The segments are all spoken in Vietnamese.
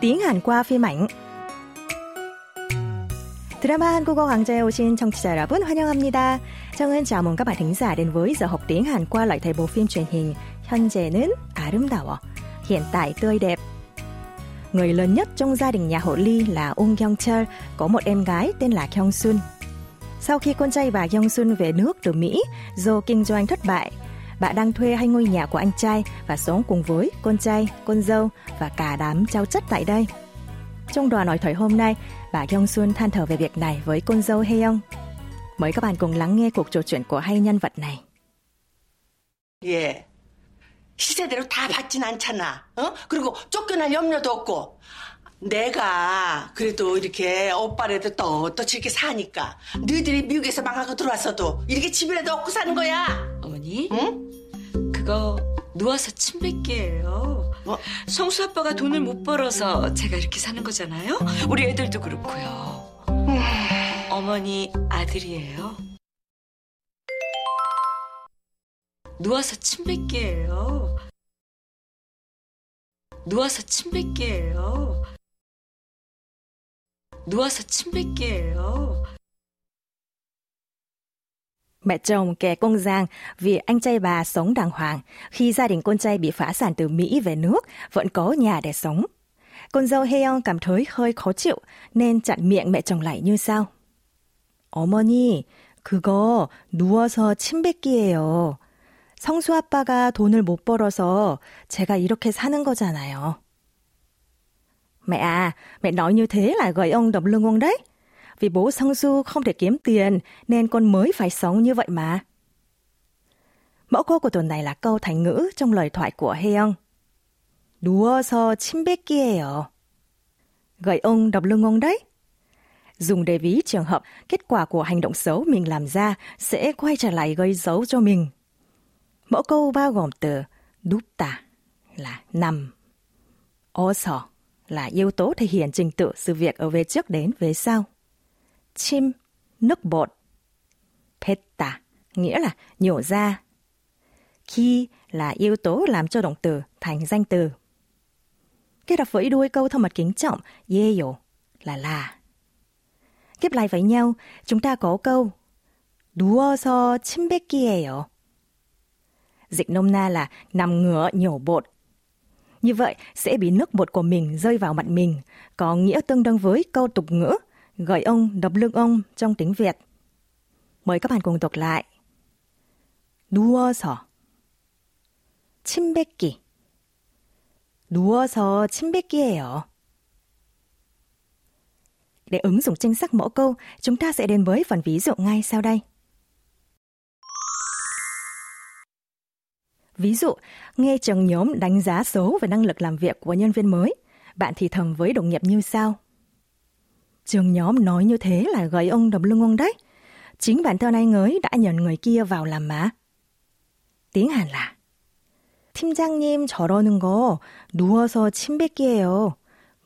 tiếng Hàn qua phim ảnh. 드라마 한국어 강좌에 오신 청취자 여러분 환영합니다. 정은 chào mừng các bạn thính giả đến với giờ học tiếng Hàn qua lại thầy bộ phim truyền hình 현재는 아름다워, hiện tại tươi đẹp. Người lớn nhất trong gia đình nhà họ Ly là Ung Kyung Chul, có một em gái tên là Kyung Sun. Sau khi con trai bà Kyung Sun về nước từ Mỹ do kinh doanh thất bại, bà đang thuê hai ngôi nhà của anh trai và sống cùng với con trai, con dâu và cả đám cháu chất tại đây. Trong đoàn nói thời hôm nay, bà Kyung Sun than thở về việc này với con dâu Heong. Mời các bạn cùng lắng nghe cuộc trò chuyện của hai nhân vật này. 예. 시세대로 다 받진 않잖아. 어? 그리고 쫓겨날 염려도 없고. 내가 그래도 이렇게 오빠라도 떳떳이 이렇게 사니까 너희들이 미국에서 망하고 들어왔어도 이렇게 집이라도 얻고 사는 거야. 어머니? 응? 그거 누워서 침 뱉기예요. 뭐? 성수 아빠가 돈을 못 벌어서 제가 이렇게 사는 거잖아요. 우리 애들도 그렇고요. 어머니 아들이에요. 누워서 침 뱉기예요. 누워서 침 뱉기예요. 누워서 침 뱉기예요. Mẹ chồng kẻ công giang vì anh trai bà sống đàng hoàng. Khi gia đình con trai bị phá sản từ Mỹ về nước, vẫn có nhà để sống. Con dâu Heon cảm thấy hơi khó chịu nên chặn miệng mẹ chồng lại như sau. 어머니, 그거 누워서 침 뱉기예요. 성수 아빠가 돈을 못 벌어서 제가 이렇게 사는 거잖아요. Mẹ à, mẹ nói như thế là gợi ông đập lưng ông đấy. Vì bố Sang Su không thể kiếm tiền nên con mới phải sống như vậy mà. Mẫu câu của tuần này là câu thành ngữ trong lời thoại của Heong. 누워서 침 뱉기예요. Gợi ông đập lưng ông đấy. Dùng để ví trường hợp kết quả của hành động xấu mình làm ra sẽ quay trở lại gây dấu cho mình. Mẫu câu bao gồm từ 눕다 là nằm, 어서 là yếu tố thể hiện trình tự sự việc ở về trước đến về sau. Chim, nước bọt. Peta, nghĩa là nhổ ra. Khi là yếu tố làm cho động từ thành danh từ. Kết hợp với đuôi câu thông mật kính trọng 예요 là là. Ghép lại với nhau, chúng ta có câu 누워서 침 뱉기예요. Dịch nôm na là nằm ngửa nhổ bột như vậy sẽ bị nước bột của mình rơi vào mặt mình, có nghĩa tương đương với câu tục ngữ gợi ông đập lưng ông trong tiếng Việt. Mời các bạn cùng đọc lại. 누워서 침 뱉기 누워서 침 뱉기예요. Để ứng dụng chính xác mẫu câu, chúng ta sẽ đến với phần ví dụ ngay sau đây. Ví dụ, nghe trường nhóm đánh giá số về năng lực làm việc của nhân viên mới, bạn thì thầm với đồng nghiệp như sau. Trường nhóm nói như thế là gầy ông đập lưng ông đấy. Chính bản thân anh ấy đã nhận người kia vào làm mà. Tiếng Hàn là 팀장님 저러는 거 누워서 침 뱉기예요.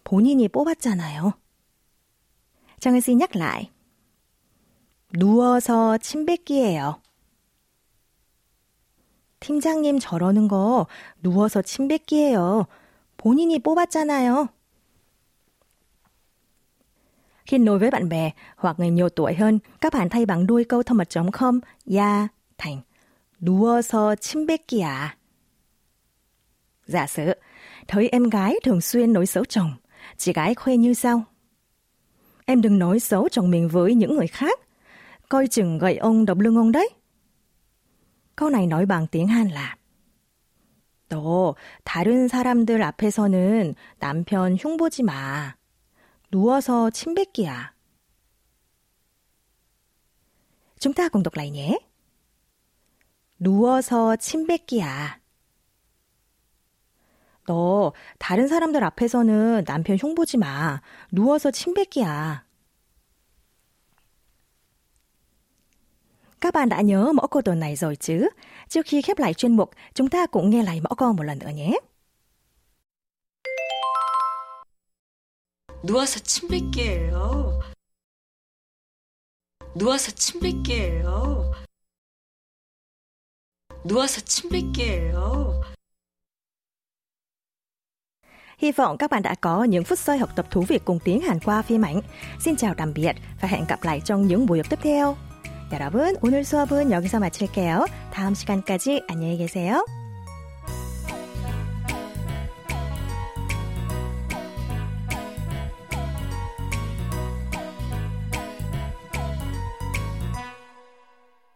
본인이 뽑았잖아요. Trang xin nhắc lại. 누워서 침 뱉기예요. 팀장님 저러는 거 누워서 침 뱉기예요. 본인이 뽑았잖아요. Khi nói với bạn bè hoặc người nhiều tuổi hơn, các bạn thay bằng đuôi câu thông mật chống không ya thành 누워서 침 뱉기야. Giả sử, thấy em gái thường xuyên nói xấu chồng, chị gái khoe như sau. Em đừng nói xấu chồng mình với những người khác, coi chừng gậy ông đập lưng ông đấy. câu này nói bằng tiếng Hàn là 너 다른 사람들 앞에서는 남편 흉보지 마. 누워서 침 뱉기야. Chúng ta cùng đọc lại nhé. 누워서 침 뱉기야. 너 다른 사람들 앞에서는 남편 흉 보지 마. 누워서 침 뱉기야. Các bạn đã nhớ mẫu câu tuần này rồi chứ? Trước khi khép lại chuyên mục, chúng ta cũng nghe lại mẫu câu một lần nữa nhé. 누워서 침 뱉기예요. 누워서 침 뱉기예요. 누워서 침 뱉기예요. Hy vọng các bạn đã có những phút giây học tập thú vị cùng tiếng Hàn qua phim ảnh. Xin chào tạm biệt và hẹn gặp lại trong những buổi học tiếp theo. 여러분, 오늘 수업은 여기서 마칠게요. 다음 시간까지 안녕히 계세요.